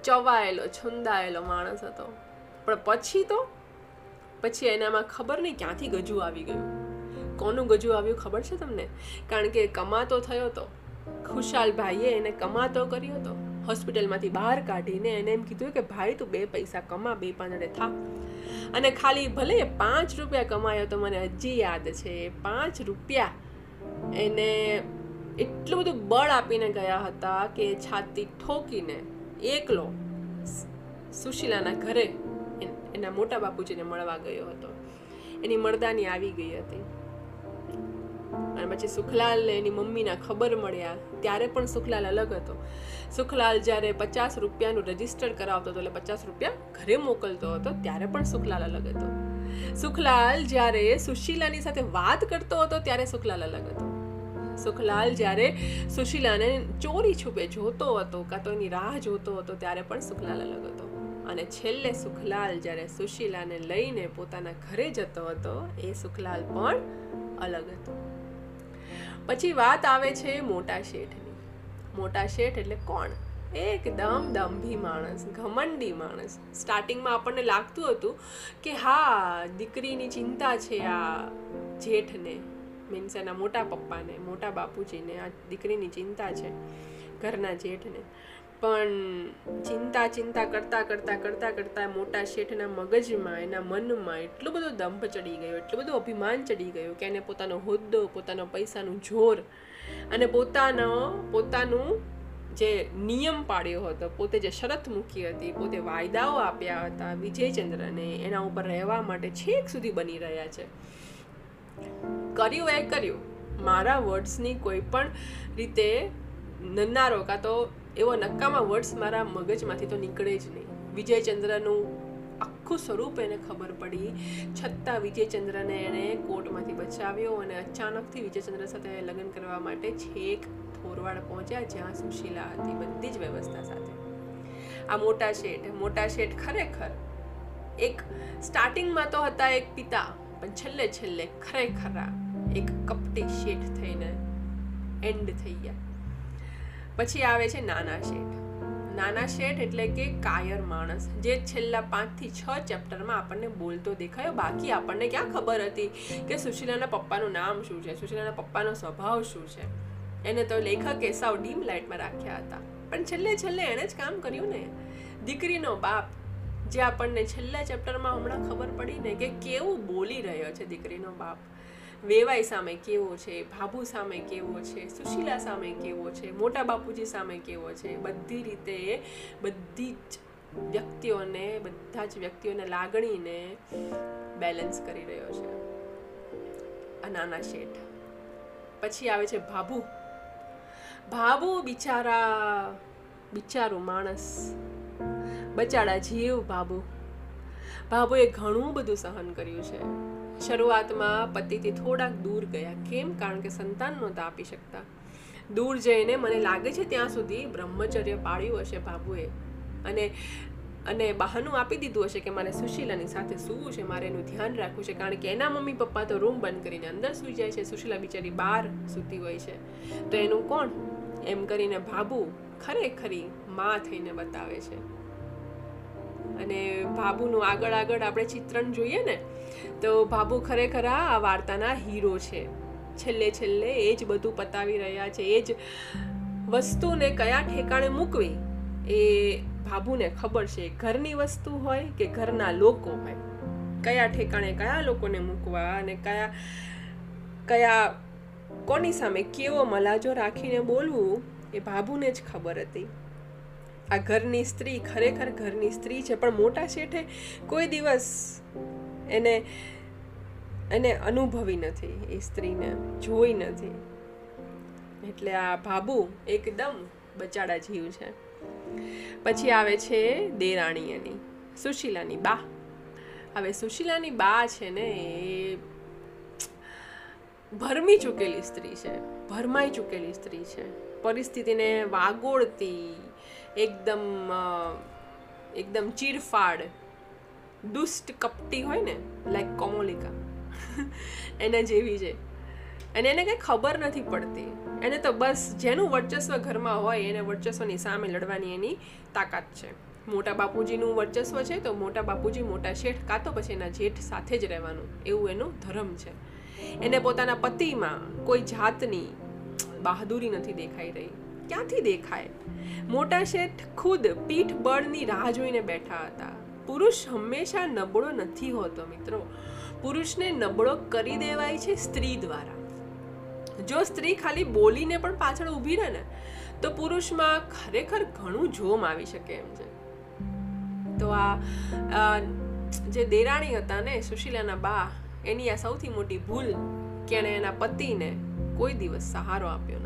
ચવાયેલો, છુંદાયેલો માણસ હતો. પણ પછી તો, પછી એનામાં ખબર નહીં ક્યાંથી ગજુ આવી ગયું. કોનું ગજુ આવ્યું ખબર છે તમને? કારણ કે કમાતો થયો તો. ખુશાલ ભાઈએ એને કમાતો કર્યો હતો હોસ્પિટલમાંથી બહાર કાઢીને એને એમ કીધું કે, ભાઈ, તું બે પૈસા કમા, બે પાંદડે થા. અને ખાલી ભલે પાંચ રૂપિયા કમાયો તો મને હજી યાદ છે, પાંચ રૂપિયા એને એટલું બધું બળ આપીને ગયા હતા કે છાતી ઠોકીને એકલો સુશીલાના ઘરે એના મોટા બાપુજીને મળવા ગયો હતો. એની મરદાની આવી ગઈ હતી. અને પછી સુખલાલને એની મમ્મીના ખબર મળ્યા ત્યારે પણ સુખલાલ અલગ હતો. સુખલાલ જ્યારે પચાસ રૂપિયાનું રજિસ્ટર કરાવતો હતો, એટલે પચાસ રૂપિયા ઘરે મોકલતો હતો, ત્યારે પણ સુખલાલ અલગ હતો. સુખલાલ જ્યારે સુશીલાની સાથે વાત કરતો હતો, ત્યારે સુખલાલ અલગ હતો. સુખલાલ જ્યારે સુશીલાને ચોરી છુપે જોતો હતો કાં તો એની રાહ જોતો હતો, ત્યારે પણ સુખલાલ અલગ હતો. અને છેલ્લે સુખલાલ જ્યારે સુશીલાને લઈને પોતાના ઘરે જતો હતો, એ સુખલાલ પણ અલગ હતો. પછી વાત આવે છે મોટા શેઠની. મોટા શેઠ એટલે કોણ? એકદમ દંભી માણસ, ઘમંડી માણસ. સ્ટાર્ટિંગમાં આપણને લાગતું હતું કે હા, દીકરીની ચિંતા છે આ જેઠને મીન્સ એના મોટા પપ્પાને, મોટા બાપુજીને, આ દીકરીની ચિંતા છે ઘરના જેઠને. પણ ચિંતા ચિંતા કરતા કરતા કરતા કરતા મોટા શેઠના મગજમાં, એના મનમાં એટલો બધો દંભ ચડી ગયો, એટલો બધો અભિમાન ચડી ગયું કે એને પોતાનો હોદ્દો, પોતાનો પૈસાનું જોર અને પોતાનો, પોતાનું જે નિયમ પાડ્યો હતો, પોતે જે શરત મૂકી હતી, પોતે વાયદાઓ આપ્યા હતા વિજયચંદ્રને, એના ઉપર રહેવા માટે છેક સુધી બની રહ્યા છે. કર્યું એ કર્યું. મારા વર્ડ્સની કોઈ પણ રીતે નન્નારો, કાં તો એવો નક્કામાં વર્ડ્સ મારા મગજમાંથી તો નીકળે જ નહીં. વિજયચંદ્રનું આખું સ્વરૂપ એને ખબર પડી. છતાં વિજયચંદ્રને એણે કોર્ટમાંથી બચાવ્યો અને અચાનકથી વિજયચંદ્ર સાથે લગ્ન કરવા માટે છેક થોરવાડ પહોંચ્યા, જ્યાં સુશીલા હતી, બધી જ વ્યવસ્થા સાથે. આ મોટા શેઠ મોટા શેઠ ખરેખર એક સ્ટાર્ટિંગમાં તો હતા એક પિતા, પણ છેલ્લે છેલ્લે ખરેખરા એક કપટી શેઠ થઈને એન્ડ થઈ ગયા. પછી આવે છે નાના શેઠ. નાના શેઠ એટલે કે કાયર માણસ, જે છેલ્લા પાંચથી છ ચેપ્ટરમાં આપણને બોલતો દેખાયો. બાકી આપણને ક્યાં ખબર હતી કે સુશીલાના પપ્પાનું નામ શું છે? સુશીલાના પપ્પાનો સ્વભાવ શું છે? એને તો લેખકે સાવ ડીમ લાઇટમાં રાખ્યા હતા. પણ છેલ્લે છેલ્લે એણે જ કામ કર્યું ને. દીકરીનો બાપ, જે આપણને છેલ્લા ચેપ્ટરમાં હમણાં ખબર પડી ને કે કેવું બોલી રહ્યો છે દીકરીનો બાપ. વેવાઈ સામે કેવો છે, ભાભુ સામે કેવો છે, સુશીલા સામે કેવો છે, મોટા બાપુજી સામે કેવો છે, બધી રીતે બધી જ વ્યક્તિઓને, બધા જ વ્યક્તિઓને લાગણીને બેલેન્સ કરી રહ્યો છે. આ નાના શેઠ. પછી આવે છે ભાભુ. ભાભુ બિચારા, બિચારું માણસ. બચાડા જીવ ભાભુ. ભાભુએ ઘણું બધું સહન કર્યું છે. શરૂઆતમાં પતિથી થોડાક દૂર ગયા. કેમ? કારણ કે સંતાન નહોતા આપી શકતા. દૂર જઈને મને લાગે છે ત્યાં સુધી બ્રહ્મચર્ય પાળ્યું હશે બાબુએ. અને અને બહાનું આપી દીધું હશે કે મારે સુશીલાની સાથે સૂવું છે, મારે એનું ધ્યાન રાખવું છે, કારણ કે એના મમ્મી પપ્પા તો રૂમ બંધ કરીને અંદર સૂઈ જાય છે, સુશીલા બિચારી બહાર સૂતી હોય છે. તો એનું કોણ? એમ કરીને ભાબુ ખરેખરી માં થઈને બતાવે છે. અને ભાભુનું આગળ આગળ આપણે ચિત્રણ જોઈએ ને, તો ભાભુ ખરેખર આ વાર્તાના હીરો છે. છેલ્લે છેલ્લે એ જ બધું પતાવી રહ્યા છે. એ જ વસ્તુને કયા ઠેકાણે મૂકવી એ ભાભુને ખબર છે. ઘરની વસ્તુ હોય કે ઘરના લોકો હોય? કયા ઠેકાણે કયા લોકોને મૂકવા અને કયા કયા, કોની સામે કેવો મલાજો રાખીને બોલવું એ ભાભુને જ ખબર હતી. આ ઘરની સ્ત્રી ખરેખર ઘરની સ્ત્રી છે, પણ મોટા શેઠે કોઈ દિવસ એને એને અનુભવી નથી એ સ્ત્રીને, જોઈ નથી. એટલે આ ભાબુ એકદમ બચાડા જીવ છે. પછી આવે છે દેરાણી એની સુશીલાની બા. હવે સુશીલાની બા છે ને એ ભરમી ચૂકેલી સ્ત્રી છે, ભરમાઈ ચૂકેલી સ્ત્રી છે. પરિસ્થિતિને વાગોળતી એકદમ એકદમ ચીરફાડ, દુષ્ટ કપટી હોય ને લાઈક કોમોલિકા. એના જેવી છે. અને એને કંઈ ખબર નથી પડતી. એને તો બસ જેનું વર્ચસ્વ ઘરમાં હોય, એને વર્ચસ્વની સામે લડવાની એની તાકાત છે. મોટા બાપુજીનું વર્ચસ્વ છે, તો મોટા બાપુજી મોટા શેઠ કાં તો પછી એના જેઠ સાથે જ રહેવાનું. એવું એનો ધર્મ છે. એને પોતાના પતિમાં કોઈ જાતની બહાદુરી નથી દેખાઈ રહી. ક્યાંથી દેખાય? મોટા શેઠ ખુદ પીઠ બળની રાહ જોઈને બેઠા હતા. પુરુષ હંમેશા નબળો નથી હોતો મિત્રો. પુરુષને નબળો કરી દેવાય છે સ્ત્રી દ્વારા. જો સ્ત્રી ખાલી બોલીને પણ પાછળ ઊભી રહે ને, તો પુરુષમાં ખરેખર ઘણું જોમ આવી શકે એમ છે. તો આ જે દેરાણી હતા ને, સુશીલાના બા, એની આ સૌથી મોટી ભૂલ કે એણે એના પતિને કોઈ દિવસ સહારો આપ્યો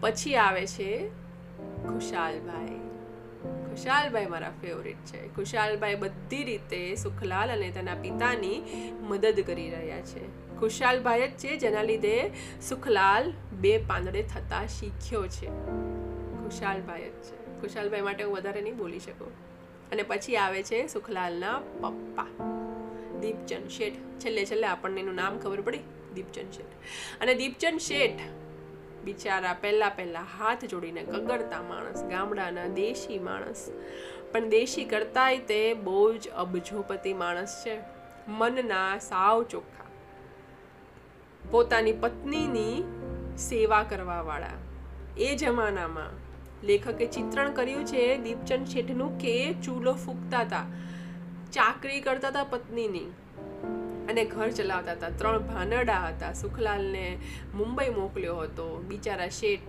પછી આવે છે ખુશાલભાઈ. ખુશાલભાઈ મારા ફેવરિટ છે. ખુશાલભાઈ બધી રીતે સુખલાલ અને તેના પિતાની મદદ કરી રહ્યા છે. ખુશાલભાઈ જ છે જેના લીધે સુખલાલ બે પાંદડે થતા શીખ્યો છે. ખુશાલભાઈ જ છે. ખુશાલભાઈ માટે હું વધારે નહીં બોલી શકું. અને પછી આવે છે સુખલાલના પપ્પા. દીપચંદ શેઠ. છેલ્લે છેલ્લે આપણને એનું નામ ખબર પડી? દીપચંદ શેઠ. અને દીપચંદ શેઠ બિચારા પહેલા પહેલાં હાથ જોડીને કગડતા માણસ, ગામડાના દેશી માણસ. પણ દેશી કરતાંય તે બહુ જ અબજોપતિ માણસ છે. મનના સાવ ચોખ્ખા. પોતાની પત્નીની સેવા કરવાવાળા. એ જમાનામાં લેખકે ચિત્રણ કર્યું છે દીપચંદ શેઠનું કે ચૂલો ફૂંકતા હતા ચાકરી કરતા હતા પત્નીની. અને ઘર ચલાવતા હતા. ત્રણ ભાનડા હતા. સુખલાલને મુંબઈ મોકલ્યો હતો. બિચારા શેઠ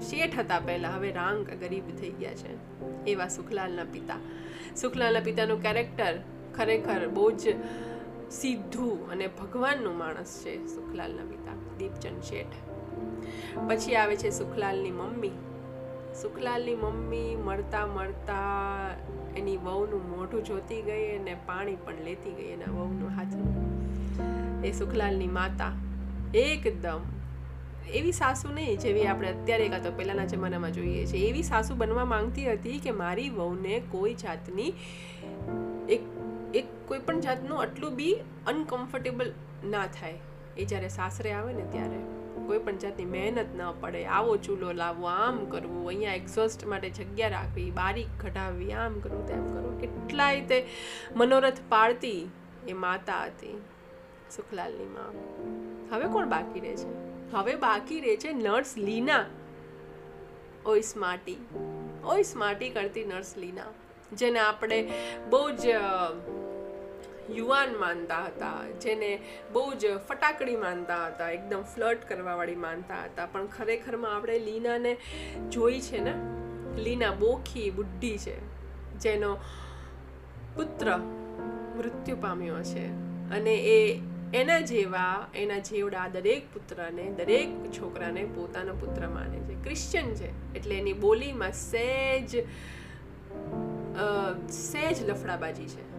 શેઠ હતા પહેલાં. હવે રાંગ ગરીબ થઈ ગયા છે. એવા સુખલાલના પિતા. સુખલાલના પિતાનું કેરેક્ટર ખરેખર બહુ જ સીધું અને ભગવાનનું માણસ છે સુખલાલના પિતા, દીપચંદ શેઠ. પછી આવે છે સુખલાલની મમ્મી. સુખલાલની મમ્મી મળતા મળતા એની વહુનું મોઢું જોતી ગઈ અને પાણી પણ લેતી ગઈ એના વહુનું હાથનું એ સુખલાલની માતા એકદમ એવી સાસુ નહીં જેવી આપણે અત્યારે કાં તો પહેલાંના જમાનામાં જોઈએ છે. એવી સાસુ બનવા માંગતી હતી કે મારી વહુને કોઈ જાતની એક એક કોઈ પણ જાતનું આટલું બી અનકમ્ફર્ટેબલ ના થાય. એ જ્યારે સાસરે આવે ને ત્યારે. કોઈ પણ જાતની મહેનત ન પડે. આવો ચૂલો લાવવો આમ કરવું, અહીંયા એક્ઝોસ્ટ માટે જગ્યા રાખવી, બારીક કઢાવવી આમ કરવું, તેમ કરવું. કેટલાય તે મનોરથ પાડતી એ માતા હતી સુખલાલની મા. હવે કોણ બાકી રહે છે? હવે બાકી રહે છે નર્સ લીના. ઓય સ્માર્ટી ઓય સ્માર્ટી કરતી નર્સ લીના. જેને આપણે બહુ જ યુવાન માનતા હતા, જેને બહુ જ ફટાકડી માનતા હતા, એકદમ ફ્લર્ટ કરવાવાળી માનતા હતા. પણ ખરેખરમાં આપણે લીનાને જોઈ છે ને, લીના બોખી બુદ્ધિ છે, જેનો પુત્ર મૃત્યુ પામ્યો છે. અને એ એના જેવા, એના જેવડા દરેક પુત્રને, દરેક છોકરાને પોતાનો પુત્ર માને છે. ક્રિશ્ચન છે, એટલે એની બોલીમાં સહેજ સહેજ લફડાબાજી છે.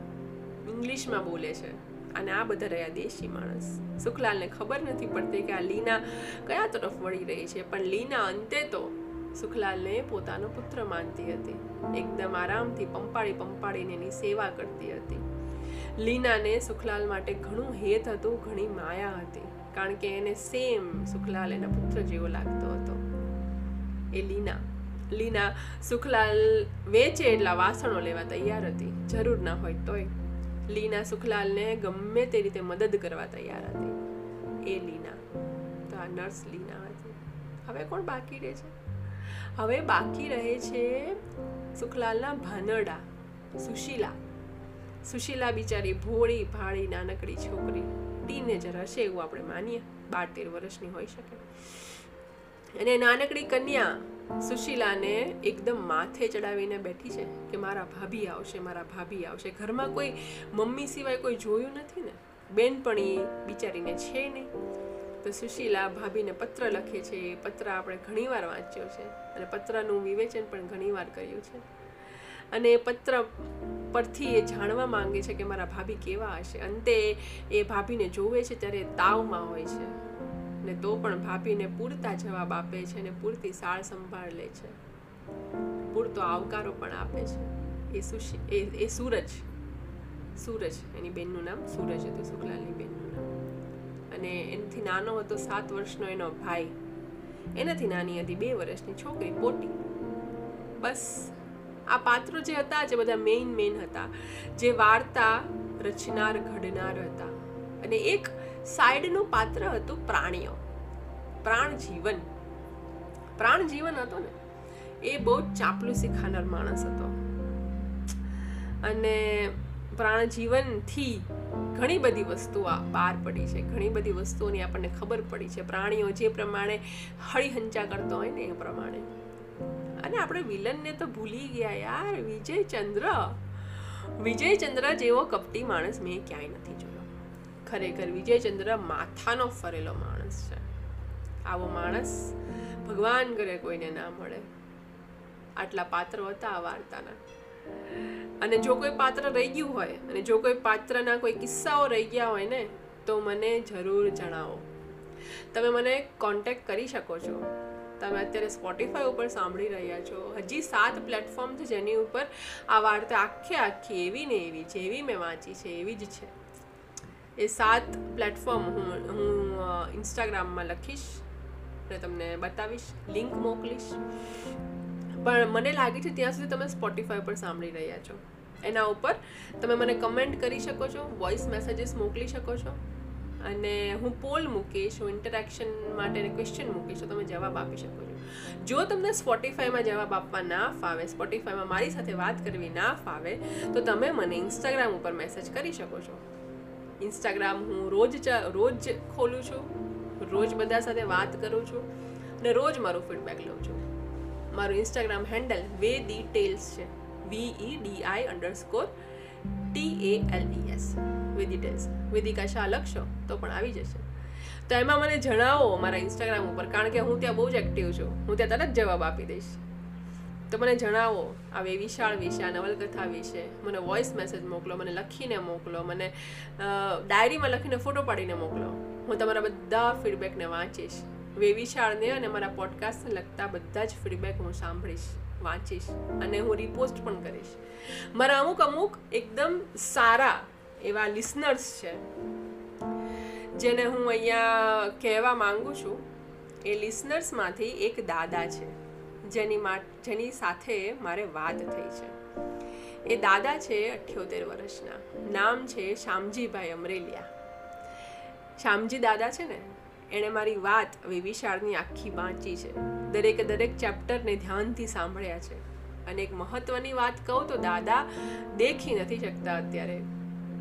ઇંગ્લિશમાં બોલે છે. અને આ બધા રહ્યા દેશી માણસ. સુખલાલને ખબર નથી પડતી કે આ લીના કયા તરફ વળી રહી છે. પણ લીના અંતે તો સુખલાલને પોતાનો પુત્ર માનતી હતી. એકદમ આરામથી પંપાળી પંપાળીને એની સેવા કરતી હતી. લીનાને સુખલાલ માટે ઘણું હેત હતું, ઘણી માયા હતી. કારણ કે એને સેમ સુખલાલ એના પુત્ર જેવો લાગતો હતો. એ લીના. લીના સુખલાલ વેચે એટલા વાસણો લેવા તૈયાર હતી. જરૂર ના હોય તોય લીના સુખલાલને ગમે તે રીતે મદદ કરવા તૈયાર હતી. એ લીના. તો આ નર્સ લીના હતી. હવે કોણ બાકી રહે છે? હવે બાકી રહે છે સુખલાલના ભાનડા સુશીલા. સુશીલા બિચારી ભોળી, ભાળી, નાનકડી છોકરી. ટીનેજર હશે એવું આપણે માનીએ. બાર તેર વર્ષની હોઈ શકે. અને નાનકડી કન્યા સુશીલાને એકદમ માથે ચડાવીને બેઠી છે કે મારા ભાભી આવશે, મારા ભાભી આવશે. ઘરમાં કોઈ મમ્મી સિવાય કોઈ જોયું નથી ને? બેનપણી બિચારીને છે નહીં. તો સુશીલા ભાભીને પત્ર લખે છે, એ પત્ર આપણે ઘણીવાર વાંચ્યો છે અને પત્રનું વિવેચન પણ ઘણીવાર કર્યું છે. અને એ પત્ર પરથી એ જાણવા માંગે છે કે મારા ભાભી કેવા હશે. અંતે એ ભાભીને જોવે છે ત્યારે તાવમાં હોય છે. ને તો પણ ભાભીને પૂરતા જવાબ આપે છે ને પૂરતી સાળ સંભાળ લે છે. પૂરતો આવકારો પણ આપે છે. એ સુશી, એ એ સૂરજ સૂરજ, એની બેનનું નામ સૂરજ હતું શુક્લાલની બેનનું નામ. અને એનાથી નાનો હતો, સાત વર્ષનો એનો ભાઈ. એનાથી નાની હતી, બે વર્ષની છોકરી, પોટી. બસ, આ પાત્રો જે હતા, જે બધા મેઇન મેઇન હતા, જે વાર્તા રચનાર, ઘડનાર હતા. અને એક સાઈડનું પાત્ર હતું પ્રાણીઓ. પ્રાણ જીવન. પ્રાણ જીવન હતો ને, એ બહુ ચાપલું ચાપલુસી ખાનાર માણસ હતો. અને પ્રાણ જીવનથી ઘણી બધી વસ્તુઓ પાર પડી છે. ઘણી બધી વસ્તુઓની આપણને ખબર પડી છે. પ્રાણીઓ જે પ્રમાણે હળીહંચા કરતો હોય ને એ પ્રમાણે. અને આપણે વિલનને તો ભૂલી ગયા યાર. વિજયચંદ્ર. વિજયચંદ્ર જેવો કપટી માણસ મેં ક્યાંય નથી જોયો. ખરેખર વિજયચંદ્ર માથાનો ફરેલો માણસ છે. આવો માણસ ભગવાન કરે કોઈને ના મળે. આટલા પાત્રો હતા આ વાર્તાના. અને જો કોઈ પાત્ર રહી ગયું હોય, અને જો કોઈ પાત્રના કોઈ કિસ્સાઓ રહી ગયા હોય ને, તો મને જરૂર જણાવો. તમે મને કોન્ટેક્ટ કરી શકો છો. તમે અત્યારે સ્પોટિફાય ઉપર સાંભળી રહ્યા છો. હજી સાત પ્લેટફોર્મ છે જેની ઉપર આ વાર્તા આખે આખી એવી ને એવી, જેવી મેં વાંચી છે, એવી જ છે. એ સાત પ્લેટફોર્મ હું હું ઇન્સ્ટાગ્રામમાં લખીશ અને તમને બતાવીશ લિંક મોકલીશ. પણ મને લાગે છે ત્યાં સુધી તમે સ્પોટિફાય પર સાંભળી રહ્યા છો. એના ઉપર તમે મને કમેન્ટ કરી શકો છો વોઇસ મેસેજીસ મોકલી શકો છો. અને હું પોલ મૂકીશ, હું ઇન્ટરેક્શન માટે ક્વેશ્ચન મૂકીશ, તો તમે જવાબ આપી શકો છો. જો તમને સ્પોટિફાઈમાં જવાબ આપવા ના ફાવે સ્પોટિફાઈમાં મારી સાથે વાત કરવી ના ફાવે, તો તમે મને ઇન્સ્ટાગ્રામ ઉપર મેસેજ કરી શકો છો. ઇન્સ્ટાગ્રામ હું રોજ રોજ ખોલું છું. રોજ બધા સાથે વાત કરું છું અને રોજ મારું ફીડબેક લઉં છું. મારું ઇન્સ્ટાગ્રામ હેન્ડલ વે દી ટેલ્સ છે. V D I underscore T A L E S Vidhi tales Vedika Shah લખશો તો પણ આવી જશે. તો એમાં મને જણાવો મારા ઇન્સ્ટાગ્રામ ઉપર, કારણ કે હું ત્યાં બહુ જ એક્ટિવ છું. હું ત્યાં તરત જવાબ આપી દઈશ. તો મને જણાવો આ વિશાળ વિશે, આ નવલકથા વિશે. મને વોઇસ મેસેજ મોકલો, મને લખીને મોકલો, મને ડાયરીમાં લખીને ફોટો પાડીને મોકલો. હું તમારા બધા ફીડબેકને વાંચીશ. વેવિશાળને અને મારા પોડકાસ્ટને લગતા બધા જ ફીડબેક હું સાંભળીશ, વાંચીશ અને હું રિપોસ્ટ પણ કરીશ. મારા અમુક અમુક એકદમ સારા એવા લિસનર્સ છે, જેને હું અહીંયા કહેવા માંગુ છું. એ લિસનર્સમાંથી એક દાદા છે. જેની મા, જેની સાથે મારે વાત થઈ છે. એ દાદા છે અઠ્યોતેર વર્ષના. નામ છે શ્યામજીભાઈ અમરેલિયા. શ્યામજી દાદા છે ને, એણે મારી વાત વિશાળની આખી વાંચી છે. દરેકે દરેક ચેપ્ટરને ધ્યાનથી સાંભળ્યા છે. અને એક મહત્વની વાત કહું તો દાદા દેખી નથી શકતા અત્યારે.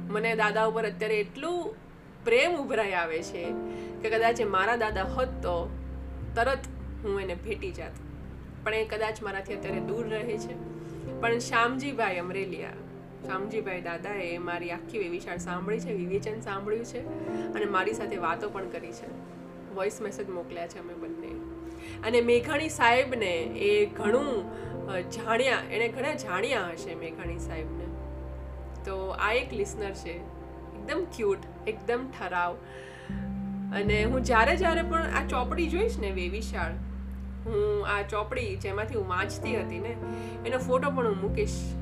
મને દાદા ઉપર અત્યારે એટલું પ્રેમ ઉભરાઈ આવે છે કે કદાચ મારા દાદા હોત તો તરત હું એને ભેટી જાત. પણ એ કદાચ મારાથી અત્યારે દૂર રહે છે. પણ શ્યામજીભાઈ અમરેલિયા, શ્યામજીભાઈ દાદાએ મારી આખી વેવિશાળ સાંભળી છે, વિવેચન સાંભળ્યું છે અને મારી સાથે વાતો પણ કરી છે. વોઇસ મેસેજ મોકલ્યા છે અમે બંને. અને મેઘાણી સાહેબને એ ઘણું જાણ્યા, એણે ઘણા જાણ્યા હશે મેઘાણી સાહેબને. તો આ એક લિસનર છે, એકદમ ક્યુટ એકદમ ઠરાવ. અને હું જ્યારે જ્યારે પણ આ ચોપડી જોઈશ ને વેવિશાળ હું આ ચોપડી જેમાંથી હું વાંચતી હતી ને, એનો ફોટો પણ હું મૂકીશ.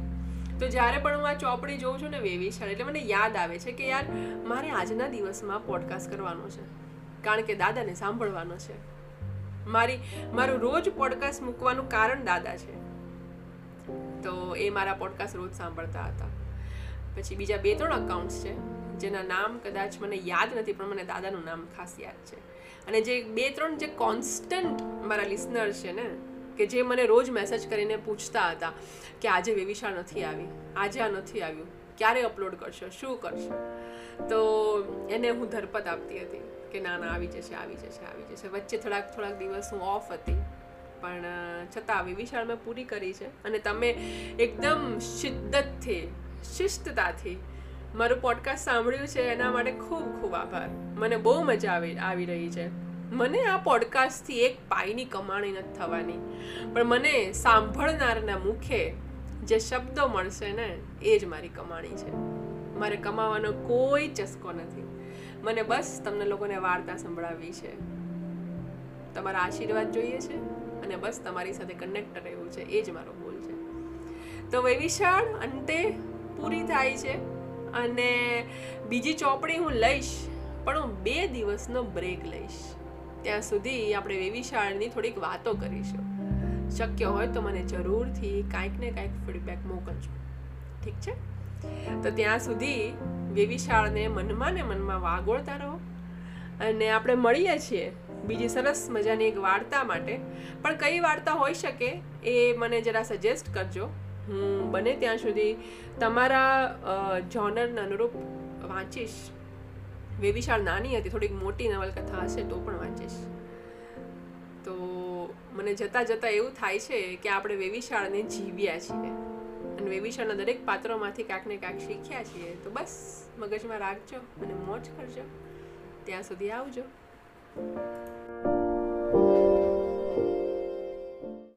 તો જ્યારે પણ હું આ ચોપડી જોઉં છું ને વેવિશાળ, એટલે મને યાદ આવે છે કે યાર, મારે આજના દિવસમાં પોડકાસ્ટ કરવાનો છે. કારણ કે દાદાને સાંભળવાનો છે. મારી, મારું રોજ પોડકાસ્ટ મૂકવાનું કારણ દાદા છે. તો એ મારા પોડકાસ્ટ રોજ સાંભળતા હતા. પછી બીજા બે, ત્રણ અકાઉન્ટ્સ છે, જેના નામ કદાચ મને યાદ નથી, પણ મને દાદાનું નામ ખાસ યાદ છે. અને જે બે ત્રણ જે કોન્સ્ટન્ટ મારા લિસનર છે ને, કે જે મને રોજ મેસેજ કરીને પૂછતા હતા કે આજે વેવિશાળ નથી આવી, આજે આ નથી આવ્યું, ક્યારે અપલોડ કરશો, શું કરશો? તો એને હું ધરપત આપતી હતી કે ના ના, આવી જશે આવી જશે આવી જશે. વચ્ચે થોડાક થોડાક દિવસ હું ઓફ હતી, પણ છતાં વિશાળ મેં પૂરી કરી છે. અને તમે એકદમ શિદ્દતથી, શિસ્તતાથી મારું પોડકાસ્ટ સાંભળ્યું છે, એના માટે ખૂબ ખૂબ આભાર. મને બહુ મજા આવી આવી રહી છે. મને આ પોડકાસ્ટથી એક પાઈની કમાણી નથી થવાની. પણ મને સાંભળનારના મુખે જે શબ્દો મળશે ને, એ જ મારી કમાણી છે. મારે કમાવાનો કોઈ ચસ્કો નથી. મને બસ તમને લોકોને વાર્તા સંભળાવી છે. તમારા આશીર્વાદ જોઈએ છે અને બસ તમારી સાથે કનેક્ટ રહેવું છે. એ જ મારો ગોલ છે. તો વિશાળ અંતે પૂરી થાય છે. અને બીજી ચોપડી હું લઈશ, પણ હું બે દિવસનો બ્રેક લઈશ. ત્યાં સુધી આપણે વેવિશાળની થોડીક વાતો કરીશું. શક્ય હોય તો મને જરૂરથી કાંઈક ને કાંઈક ફીડબેક મોકલજો. ઠીક છે? તો ત્યાં સુધી વેવિશાળને મનમાં ને મનમાં વાગોળતા રહો અને આપણે મળીએ છીએ બીજી સરસ મજાની એક વાર્તા માટે. પણ કઈ વાર્તા હોઈ શકે એ મને જરા સજેસ્ટ કરજો. હું બને ત્યાં સુધી. તમારા જોનરને અનુરૂપ વાંચીશ. વેવિશાળ નાની હતી, થોડીક મોટી નવલકથા હશે તો પણ વાંચીશ. તો મને જતાં જતાં એવું થાય છે કે આપણે વેવિશાળને જીવ્યા છીએ. અને વેવિશાળના દરેક પાત્રોમાંથી કાંઈક ને કાંઈક શીખ્યા છીએ. તો બસ, મગજમાં રાખજો અને મોજ કરજો. ત્યાં સુધી આવજો.